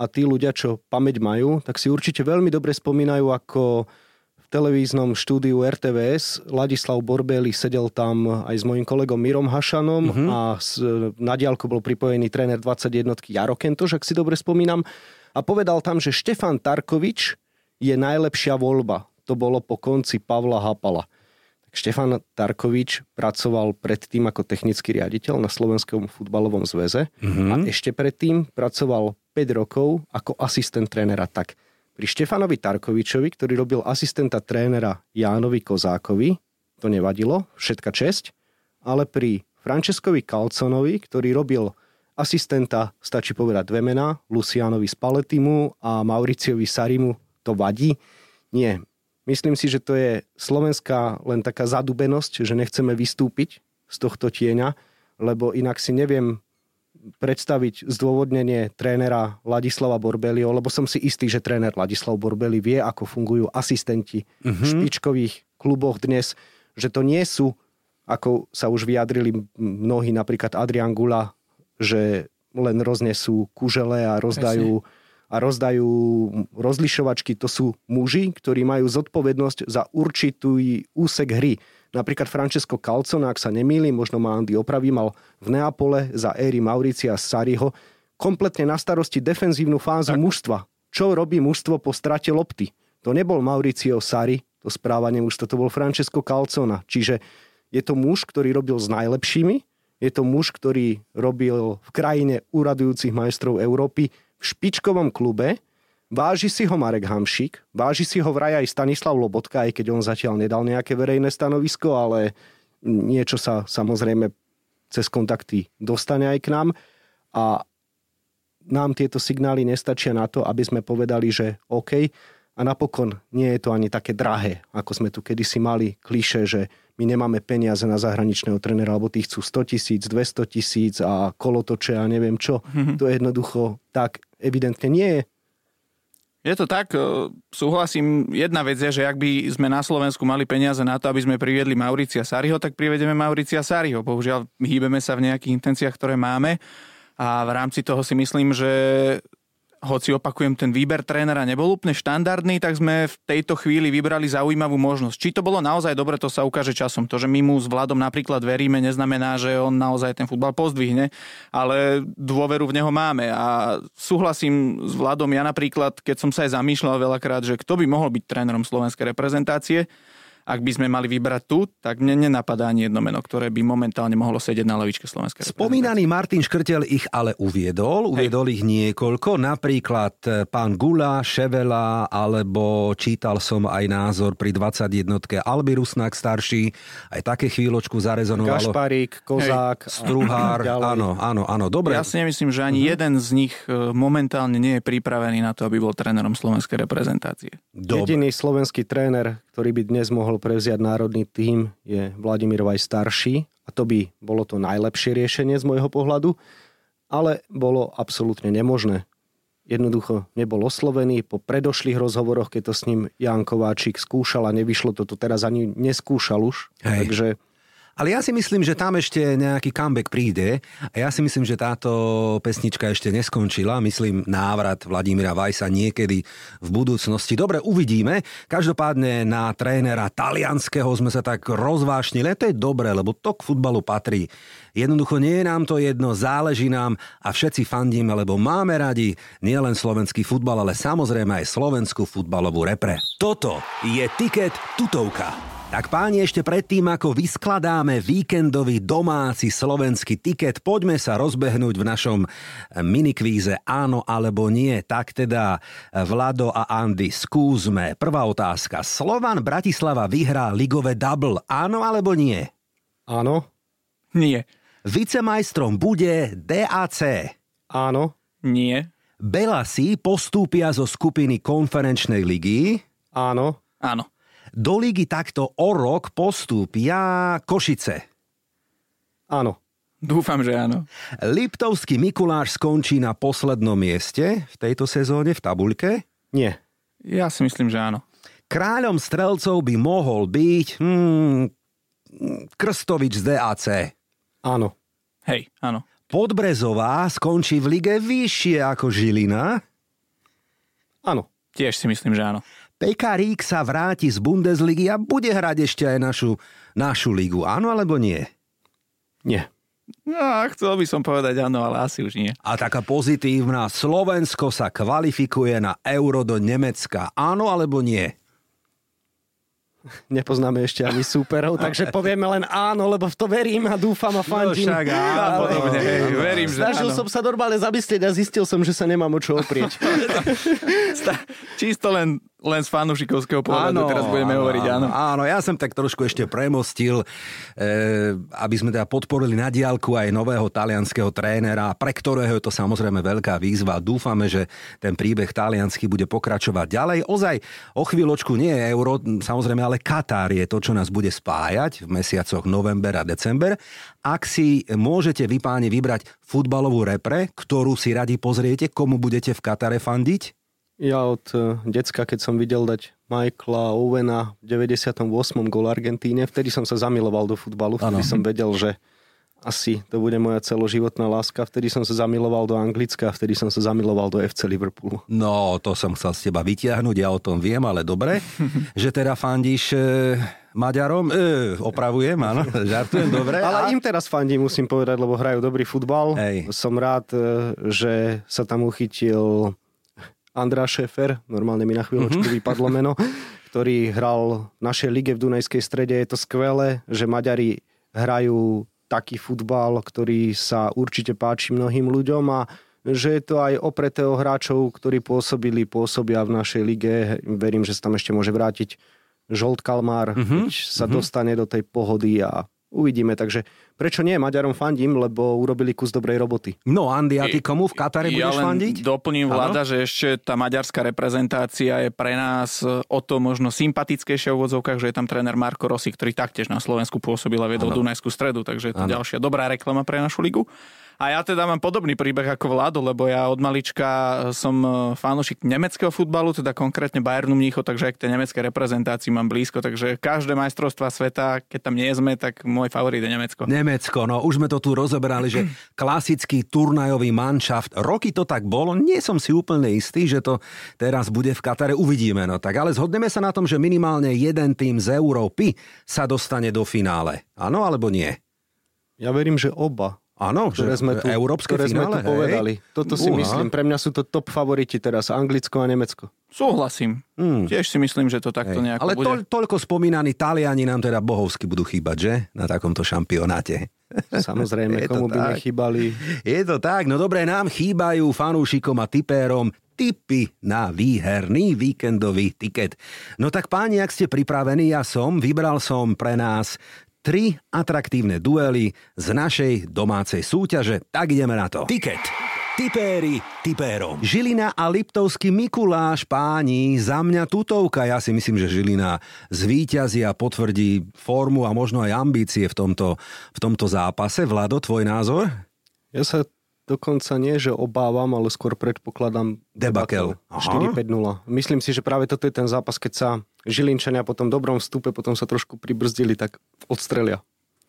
A tí ľudia, čo pamäť majú, tak si určite veľmi dobre spomínajú, ako v televíznom štúdiu RTVS Ladislav Borbeli sedel tam aj s mojim kolegom Mirom Hašanom uh-huh. a na diálku bol pripojený tréner 21 Jaro Kentoš, ak si dobre spomínam. A povedal tam, že Štefan Tarkovič je najlepšia voľba. To bolo po konci Pavla Hapala. Štefan Tarkovič pracoval predtým ako technický riaditeľ na Slovenskom futbalovom zväze mm-hmm. a ešte predtým pracoval 5 rokov ako asistent trénera. Tak pri Štefanovi Tarkovičovi, ktorý robil asistenta trénera Jánovi Kozákovi, to nevadilo, všetka česť, ale pri Franceskovi Kalconovi, ktorý robil asistenta, stačí povedať dve mená, Lucianovi Spaletimu a Mauriciovi Sarimu, to vadí. Nie, Myslím si, že to je slovenská len taká zadubenosť, že nechceme vystúpiť z tohto tieňa, lebo inak si neviem predstaviť zdôvodnenie trénera Ladislava Borbelio, lebo som si istý, že tréner Ladislav Borbeli vie, ako fungujú asistenti uh-huh. v špičkových kluboch dnes, že to nie sú, ako sa už vyjadrili mnohí, napríklad Adrian Gula, že len roznesú kužele a rozdajú Presne a rozdajú rozlišovačky, to sú muži, ktorí majú zodpovednosť za určitý úsek hry. Napríklad Francesco Calcona, ak sa nemýlim, možno ma Andy opraví, mal v Neapole za éry Mauricia Sariho kompletne na starosti defenzívnu fázu tak. mužstva. Čo robí mužstvo po strate lopty? To nebol Mauricio Sari, to správanie mužstva, to bol Francesco Calcona. Čiže je to muž, ktorý robil s najlepšími, je to muž, ktorý robil v krajine úradujúcich majstrov Európy špičkovom klube, váži si ho Marek Hamšík, váži si ho vraj aj Stanislav Lobotka, aj keď on zatiaľ nedal nejaké verejné stanovisko, ale niečo sa samozrejme cez kontakty dostane aj k nám. A nám tieto signály nestačia na to, aby sme povedali, že OK, a napokon nie je to ani také drahé, ako sme tu kedysi mali kliše, že my nemáme peniaze na zahraničného trenera, alebo tí chcú 100 tisíc, 200 tisíc a kolotoče a neviem čo. Mm-hmm. To jednoducho tak evidentne nie je. Je to tak, e, súhlasím. Jedna vec je, že ak by sme na Slovensku mali peniaze na to, aby sme priviedli Mauricia Sariho, tak privedeme Mauricia Sariho. Bohužiaľ, hýbeme sa v nejakých intenciách, ktoré máme a v rámci toho si myslím, že hoci opakujem, ten výber trénera nebol úplne štandardný, tak sme v tejto chvíli vybrali zaujímavú možnosť. Či to bolo naozaj dobre, to sa ukáže časom. To, že my mu s Vladom napríklad veríme, neznamená, že on naozaj ten futbal pozdvihne, ale dôveru v neho máme. A súhlasím s Vladom, ja napríklad, keď som sa aj zamýšľal veľakrát, že kto by mohol byť trénerom slovenskej reprezentácie, ak by sme mali vybrať tu, tak mne nenapadá ani jedno meno, ktoré by momentálne mohlo sedieť na lavičke Slovenskej Spomínaný Martin Škrtel ich ale uviedol, uviedol Hej. ich niekoľko, napríklad e, pán Gula, Ševela, alebo čítal som aj názor pri 21 Albi Rusnak starší, aj také chvíľočku zarezonovalo. Gašparík, Kozák, Hej. Struhár, *laughs* áno, áno, áno, dobre. Ja si nemyslím, že ani uh-huh. jeden z nich e, momentálne nie je pripravený na to, aby bol trénerom slovenskej reprezentácie. Dobre. Jediný slovenský tréner, ktorý by dnes mohol prevziať národný tým, je Vladimír Vaj starší a to by bolo to najlepšie riešenie z môjho pohľadu, ale bolo absolútne nemožné. Jednoducho nebol oslovený po predošlých rozhovoroch, keď to s ním Jan Kováčik skúšal a nevyšlo to, to teraz ani neskúšal už. Hej. Takže ale ja si myslím, že tam ešte nejaký comeback príde a ja si myslím, že táto pesnička ešte neskončila. Myslím návrat Vladimíra Vajsa niekedy v budúcnosti. Dobre, uvidíme. Každopádne na trénera talianského sme sa tak rozvášnili. To je dobré, lebo to k futbalu patrí. Jednoducho nie je nám to jedno, záleží nám a všetci fandíme, lebo máme radi nielen slovenský futbal, ale samozrejme aj slovenskú futbalovú repre. Toto je Tiket Tutovka. Tak páni, ešte predtým, ako vyskladáme víkendový domáci slovenský tiket, poďme sa rozbehnúť v našom minikvíze áno alebo nie. Tak teda Vlado a Andy, skúsme. Prvá otázka. Slovan Bratislava vyhrá ligové double, áno alebo nie? Áno. Nie. Vicemajstrom bude DAC. Áno. Nie. Belasi postúpia zo skupiny konferenčnej ligy. Áno. Áno. Do ligy takto o rok postúpia Košice. Áno. Dúfam, že áno. Liptovský Mikuláš skončí na poslednom mieste v tejto sezóne v tabuľke? Nie. Ja si myslím, že áno. Kráľom strelcov by mohol byť hmm, Krstovič z DAC. Áno. Hej, áno. Podbrezová skončí v lige vyššie ako Žilina? Áno. Tiež si myslím, že áno. Pekarík sa vráti z Bundesligy a bude hrať ešte aj našu, našu ligu. Áno alebo nie? Nie. No, chcel by som povedať áno, ale asi už nie. A taká pozitívna, Slovensko sa kvalifikuje na euro do Nemecka. Áno alebo nie? *laughs* nepoznáme ešte ani súperov, takže povieme len áno, lebo v to verím a dúfam a fandím. No však áno, podobne, hej, verím, že Snažil áno. som sa normálne zamyslieť a zistil som, že sa nemám o čo oprieť. *laughs* Čisto len len z fanúšikovského pohľadu áno, teraz budeme áno, hovoriť, áno. Áno, ja som tak trošku ešte premostil, e, aby sme teda podporili na diálku aj nového talianského trénera, pre ktorého je to samozrejme veľká výzva. Dúfame, že ten príbeh taliansky bude pokračovať ďalej. Ozaj, o chvíľočku nie je euro, samozrejme, ale Katár je to, čo nás bude spájať v mesiacoch november a december. Ak si môžete vy páni vybrať futbalovú repre, ktorú si radi pozriete, komu budete v Katare fandiť? Ja od e, decka, keď som videl dať Michaela Owena v 98. gol Argentíne, vtedy som sa zamiloval do futbalu, vtedy ano. som vedel, že asi to bude moja celoživotná láska. Vtedy som sa zamiloval do Anglicka, vtedy som sa zamiloval do FC Liverpoolu. No, to som chcel z teba vytiahnuť, ja o tom viem, ale dobre, *laughs* že teda fandíš e, Maďarom, e, opravujem, áno, *laughs* žartujem, dobre. Ale a... im teraz fandím, musím povedať, lebo hrajú dobrý futbal. Hej. Som rád, e, že sa tam uchytil Andrá Šefer, normálne mi na chvíľočku mm-hmm. vypadlo meno, ktorý hral v našej lige v Dunajskej strede. Je to skvelé, že Maďari hrajú taký futbal, ktorý sa určite páči mnohým ľuďom a že je to aj opreté o hráčov, ktorí pôsobili, pôsobia v našej lige. Verím, že sa tam ešte môže vrátiť Žolt Kalmár, mm-hmm. keď sa mm-hmm. dostane do tej pohody a uvidíme. Takže prečo nie? Maďarom fandím, lebo urobili kus dobrej roboty. No, Andy, a ty komu v Katare ja budeš fandiť? doplním vláda, že ešte tá maďarská reprezentácia je pre nás o to možno sympatickejšia v úvodzovkách, že je tam tréner Marko Rossi, ktorý taktiež na Slovensku pôsobil a viedol Dunajskú stredu, takže je to ano. ďalšia dobrá reklama pre našu ligu. A ja teda mám podobný príbeh ako Vlado, lebo ja od malička som e, fanúšik nemeckého futbalu, teda konkrétne Bayernu Mnícho, takže aj k tej nemeckej reprezentácii mám blízko, takže každé majstrovstva sveta, keď tam nie sme, tak môj favorit je Nemecko. Nemecko, no už sme to tu rozoberali, že klasický turnajový manšaft, roky to tak bolo, nie som si úplne istý, že to teraz bude v Katare, uvidíme, no tak, ale zhodneme sa na tom, že minimálne jeden tým z Európy sa dostane do finále. Áno alebo nie? Ja verím, že oba. Áno, ktoré sme tu, európske ktoré finále, sme tu hej? povedali. Toto si Uha. myslím. Pre mňa sú to top favoriti teraz. Anglicko a Nemecko. Súhlasím. Hmm. Tiež si myslím, že to takto Hej. nejako Ale bude. to, toľko spomínaní Taliani nám teda bohovsky budú chýbať, že? Na takomto šampionáte. Samozrejme, *laughs* komu by tak. nechybali. Je to tak, no dobre, nám chýbajú fanúšikom a tipérom tipy na výherný víkendový tiket. No tak páni, ak ste pripravení, ja som, vybral som pre nás tri atraktívne duely z našej domácej súťaže. Tak ideme na to. Tiket. Tipéri tipérom. Žilina a Liptovský Mikuláš, páni, za mňa tutovka. Ja si myslím, že Žilina zvíťazí a potvrdí formu a možno aj ambície v tomto, v tomto zápase. Vlado, tvoj názor? Ja sa dokonca nie, že obávam, ale skôr predpokladám Debakel. Aha. 4-5-0. Myslím si, že práve toto je ten zápas, keď sa Žilinčania po tom dobrom vstupe potom sa trošku pribrzdili, tak odstrelia.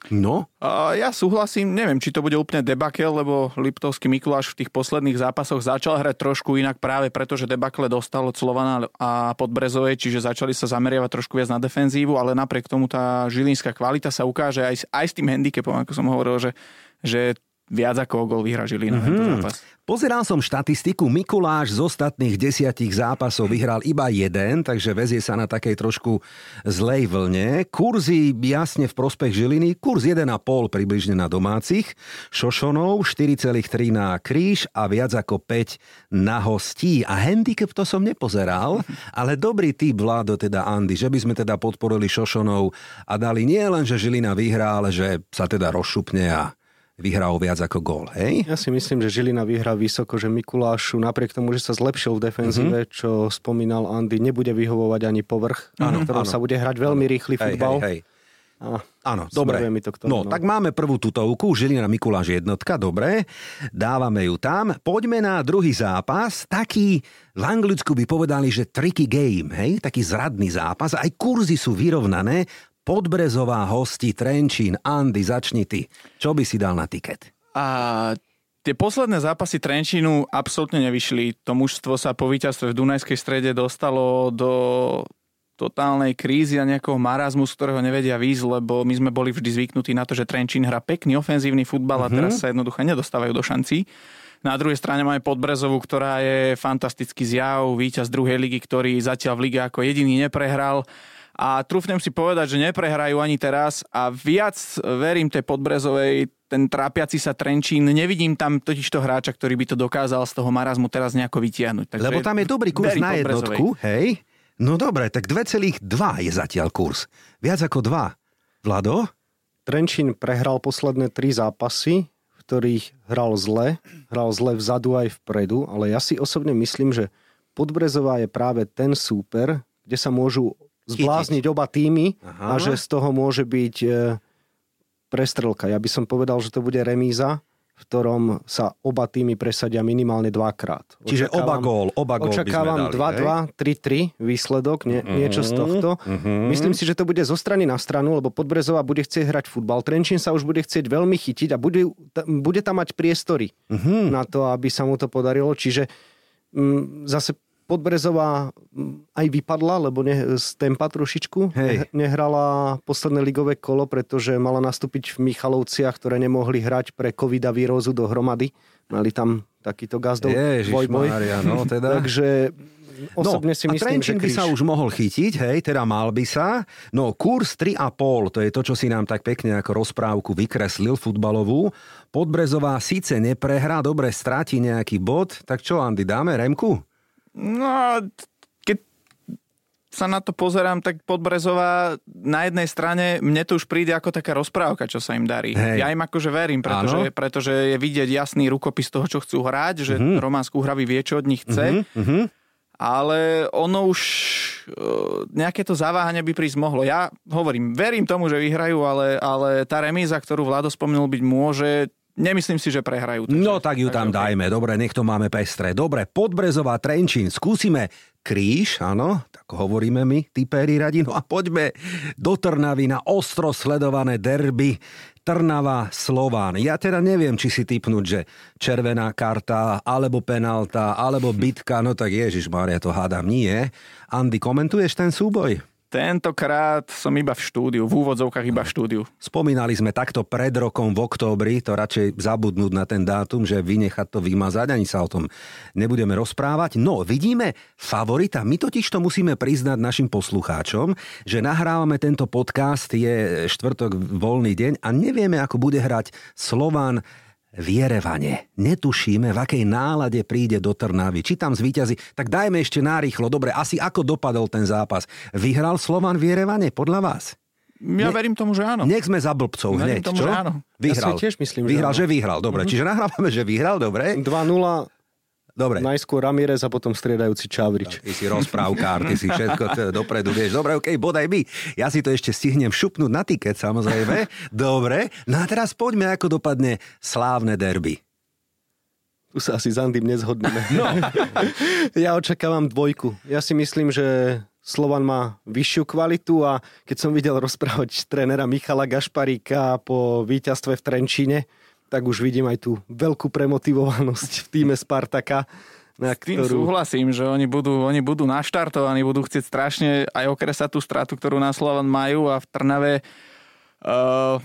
No, A ja súhlasím, neviem, či to bude úplne debakel, lebo Liptovský Mikuláš v tých posledných zápasoch začal hrať trošku inak práve preto, že debakle dostal od Slovana a Podbrezovej, čiže začali sa zameriavať trošku viac na defenzívu, ale napriek tomu tá žilinská kvalita sa ukáže aj, s- aj s tým handicapom, ako som hovoril, že, že viac ako gol vyhrá Žilina mm-hmm. tento zápas. Pozeral som štatistiku, Mikuláš z ostatných desiatich zápasov vyhral iba jeden, takže vezie sa na takej trošku zlej vlne. Kurzy jasne v prospech Žiliny, kurz 1,5 približne na domácich, Šošonov 4,3 na kríž a viac ako 5 na hostí. A handicap to som nepozeral, *laughs* ale dobrý typ vládo teda Andy, že by sme teda podporili Šošonov a dali nie len, že Žilina vyhrá, ale že sa teda rozšupne a vyhrá o viac ako gól, hej? Ja si myslím, že Žilina vyhrá vysoko, že Mikulášu napriek tomu, že sa zlepšil v defenzíve, mm-hmm. čo spomínal Andy, nebude vyhovovať ani povrch, na ktorom áno. sa bude hrať veľmi rýchly Hej, futbal. hej, hej. A Áno, dobre. mi to k tomu, no, no. tak máme prvú tutovku, Žilina Mikuláš jednotka, dobre. Dávame ju tam. Poďme na druhý zápas. Taký, v Anglicku by povedali, že tricky game, hej? Taký zradný zápas. Aj kurzy sú vyrovnané. Podbrezová hosti, Trenčín, Andy, začni ty. Čo by si dal na tiket? A tie posledné zápasy Trenčínu absolútne nevyšli. To mužstvo sa po víťazstve v Dunajskej strede dostalo do totálnej krízy a nejakého marazmu, z ktorého nevedia výjsť, lebo my sme boli vždy zvyknutí na to, že Trenčín hrá pekný ofenzívny futbal a teraz sa jednoducho nedostávajú do šancí. Na druhej strane máme Podbrezovú, ktorá je fantastický zjav, víťaz druhej ligy, ktorý zatiaľ v lige ako jediný neprehral. A trúfnem si povedať, že neprehrajú ani teraz a viac verím tej Podbrezovej, ten trápiaci sa Trenčín, nevidím tam totižto hráča, ktorý by to dokázal z toho marazmu teraz nejako vytiahnuť. Takže Lebo tam je dobrý kurz na jednotku, hej? No dobre, tak 2,2 je zatiaľ kurz. Viac ako 2. Vlado? Trenčín prehral posledné tri zápasy, v ktorých hral zle. Hral zle vzadu aj vpredu, ale ja si osobne myslím, že Podbrezová je práve ten súper, kde sa môžu zblázniť oba týmy Aha. a že z toho môže byť e, prestrelka. Ja by som povedal, že to bude remíza, v ktorom sa oba týmy presadia minimálne dvakrát. Čiže oba gól, oba gól Očakávam dali, 2-2, 3-3 výsledok, nie, niečo z tohto. Myslím si, že to bude zo strany na stranu, lebo Podbrezová bude chcieť hrať futbal. Trenčín sa už bude chcieť veľmi chytiť a bude, bude tam mať priestory na to, aby sa mu to podarilo. Čiže mm, zase Podbrezová mm, aj vypadla, lebo ne, z tempa trošičku. Hej. Ne, nehrala posledné ligové kolo, pretože mala nastúpiť v Michalovciach, ktoré nemohli hrať pre covid a vírózu dohromady. Mali tam takýto gazdov dvojboj. No teda. *laughs* Takže osobne si no, a myslím, že Trenčín by sa už mohol chytiť, hej, teda mal by sa. No, kurz 3,5, to je to, čo si nám tak pekne ako rozprávku vykreslil futbalovú. Podbrezová síce neprehrá, dobre stráti nejaký bod, tak čo, Andy, dáme Remku? No, keď sa na to pozerám, tak Podbrezová na jednej strane, mne to už príde ako taká rozprávka, čo sa im darí. Hej. Ja im akože verím, pretože, Áno. pretože je vidieť jasný rukopis toho, čo chcú hrať, že mm-hmm. Román Skúhravý vie, čo od nich chce. Mhm. Ale ono už e, nejaké to zaváhanie by prísť mohlo. Ja hovorím, verím tomu, že vyhrajú, ale, ale tá remíza, ktorú Vlado spomenul byť môže, nemyslím si, že prehrajú. Takže, no tak ju tam okay. dajme, dobre, nech to máme pestré. Dobre, Podbrezová Trenčín, skúsime kríž, áno, tak hovoríme my, typéri radi, no a poďme do Trnavy na ostro sledované derby Trnava Slován. Ja teda neviem, či si typnúť, že červená karta, alebo penalta, alebo bitka, no tak Ježiš Maria, to hádam nie. Andy, komentuješ ten súboj? Tentokrát som iba v štúdiu, v úvodzovkách iba v štúdiu. Spomínali sme takto pred rokom v októbri, to radšej zabudnúť na ten dátum, že vynechať to vymazať, ani sa o tom nebudeme rozprávať. No, vidíme favorita. My totiž to musíme priznať našim poslucháčom, že nahrávame tento podcast, je štvrtok voľný deň a nevieme, ako bude hrať Slovan v Jerevane. Netušíme, v akej nálade príde do Trnavy. Či tam zvíťazí. Tak dajme ešte nárýchlo. Dobre, asi ako dopadol ten zápas. Vyhral Slovan v Jerevane, podľa vás? Ja ne, verím tomu, že áno. Nech sme za blbcov hneď, tomu, čo? Že áno. Vyhral. Ja si tiež myslím, vyhral, že, že vyhral. Dobre, mm-hmm. čiže nahrávame, že vyhral, dobre. 2-0 Dobre. Najskôr Ramirez a potom striedajúci Čavrič. Ty si rozprávkár, ty si všetko dopredu vieš. Dobre, okej, okay, bodaj my. Ja si to ešte stihnem šupnúť na tiket, samozrejme. Dobre, no a teraz poďme, ako dopadne slávne derby. Tu sa asi s Andym nezhodneme. *laughs* No. ja očakávam dvojku. Ja si myslím, že Slovan má vyššiu kvalitu a keď som videl rozprávať trénera Michala Gašparíka po víťazstve v Trenčíne, tak už vidím aj tú veľkú premotivovanosť v týme Spartaka. Na S tým ktorú... súhlasím, že oni budú, oni budú naštartovaní, budú chcieť strašne aj okresať tú stratu, ktorú na Slovan majú a v Trnave uh,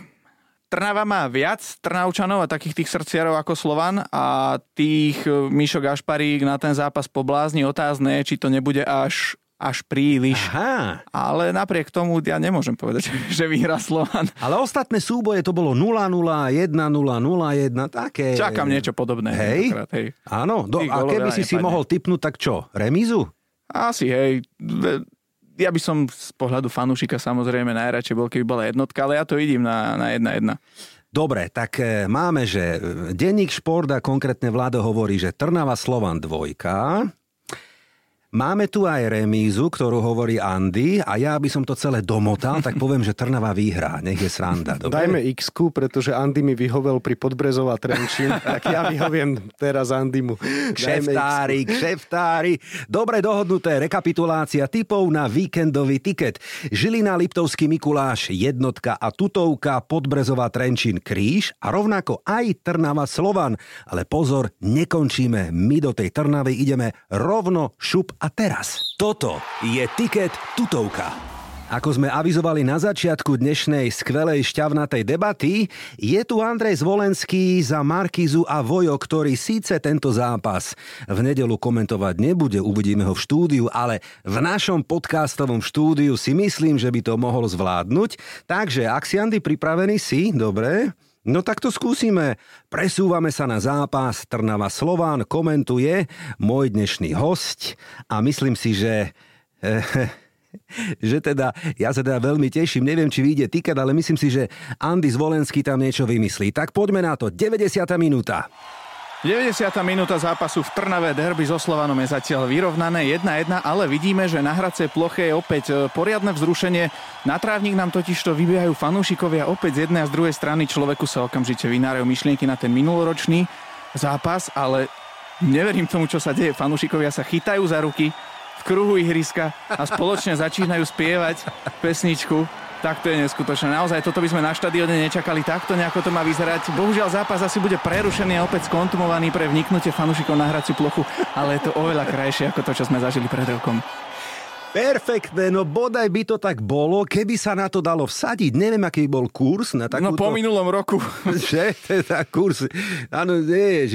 Trnava má viac Trnavčanov a takých tých srdciarov ako Slovan a tých eh, Mišo Gašparík na ten zápas poblázni otázne, či to nebude až až príliš. Aha. Ale napriek tomu ja nemôžem povedať, *laughs* že vyhrá Slovan. Ale ostatné súboje to bolo 0-0, 1-0, 0-1, také... Čakám niečo podobné. Hej? hej. Áno, do, a keby si si mohol typnúť, tak čo? Remízu? Asi, hej. Ja by som z pohľadu fanúšika samozrejme najradšej bol, keby bola jednotka, ale ja to vidím na, na 1-1. Dobre, tak e, máme, že denník šport a konkrétne vládo hovorí, že Trnava Slovan dvojka, Máme tu aj remízu, ktorú hovorí Andy a ja by som to celé domotal, tak poviem, že Trnava výhra. Nech je sranda. Dobre? Dajme x pretože Andy mi vyhovel pri Podbrezová Trenčín, tak ja vyhoviem teraz Andymu. Kšeftári, kšeftári. Dobre dohodnuté, rekapitulácia typov na víkendový tiket. Žilina Liptovský Mikuláš, jednotka a tutovka, Podbrezová Trenčín kríž a rovnako aj Trnava Slovan. Ale pozor, nekončíme. My do tej Trnavy ideme rovno šup a teraz. Toto je tiket tutovka. Ako sme avizovali na začiatku dnešnej skvelej šťavnatej debaty, je tu Andrej Zvolenský za Markizu a Vojo, ktorý síce tento zápas v nedelu komentovať nebude, uvidíme ho v štúdiu, ale v našom podcastovom štúdiu si myslím, že by to mohol zvládnuť. Takže ak si Andy pripravený si, dobre, No tak to skúsime. Presúvame sa na zápas Trnava Slován, komentuje môj dnešný host a myslím si, že... *laughs* že teda, ja sa teda veľmi teším, neviem, či vyjde tiket, ale myslím si, že Andy Zvolenský tam niečo vymyslí. Tak poďme na to, 90. minúta. 90. minúta zápasu v Trnave derby so Slovanom je zatiaľ vyrovnané 1-1, ale vidíme, že na hracej ploche je opäť e, poriadne vzrušenie. Na trávnik nám totiž to vybiehajú fanúšikovia opäť z jednej a z druhej strany. Človeku sa okamžite vynárajú myšlienky na ten minuloročný zápas, ale neverím tomu, čo sa deje. Fanúšikovia sa chytajú za ruky v kruhu ihriska a spoločne začínajú spievať pesničku tak to je neskutočné. Naozaj toto by sme na štadióne nečakali takto, nejako to má vyzerať. Bohužiaľ zápas asi bude prerušený a opäť skontumovaný pre vniknutie fanúšikov na hraciu plochu, ale je to oveľa krajšie ako to, čo sme zažili pred rokom. Perfektné, no bodaj by to tak bolo, keby sa na to dalo vsadiť. Neviem, aký bol kurz na takúto... No po minulom roku. *laughs* Že? Teda kurz. Áno,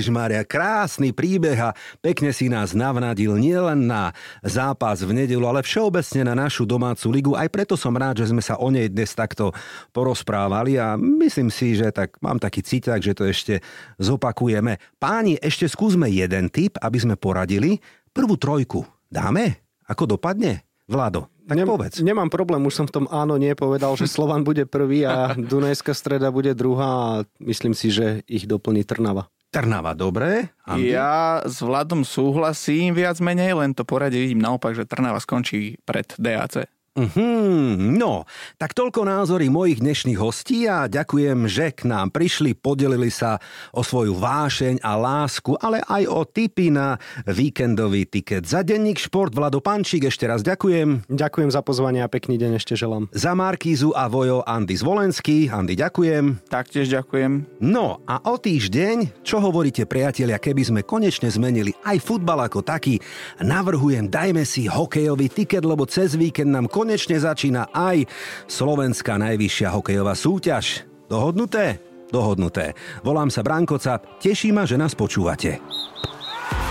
Mária, krásny príbeh a pekne si nás navnadil nielen na zápas v nedelu, ale všeobecne na našu domácu ligu. Aj preto som rád, že sme sa o nej dnes takto porozprávali a myslím si, že tak mám taký cíťak, že to ešte zopakujeme. Páni, ešte skúsme jeden tip, aby sme poradili. Prvú trojku dáme? Ako dopadne? Vlado, tak Nem, povedz. Nemám problém, už som v tom áno nie povedal, že Slovan bude prvý a Dunajská streda bude druhá a myslím si, že ich doplní Trnava. Trnava, dobre. Andy? Ja s Vladom súhlasím viac menej, len to poradie vidím naopak, že Trnava skončí pred DAC. Mm, no, tak toľko názory mojich dnešných hostí a ďakujem, že k nám prišli, podelili sa o svoju vášeň a lásku, ale aj o tipy na víkendový tiket. Za denník Šport Vlado Pančík ešte raz ďakujem. Ďakujem za pozvanie a pekný deň ešte želám. Za Markízu a Vojo Andy Zvolenský. Andy, ďakujem. Taktiež ďakujem. No a o týždeň, čo hovoríte priatelia, keby sme konečne zmenili aj futbal ako taký, navrhujem, dajme si hokejový tiket, lebo cez víkend nám konečne začína aj slovenská najvyššia hokejová súťaž. Dohodnuté? Dohodnuté. Volám sa Brankoca, teší ma, že nás počúvate.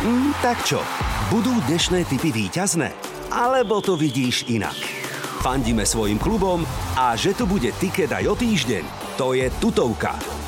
Mm, tak čo, budú dnešné typy víťazné? Alebo to vidíš inak? Fandíme svojim klubom a že tu bude tiket aj o týždeň, to je tutovka.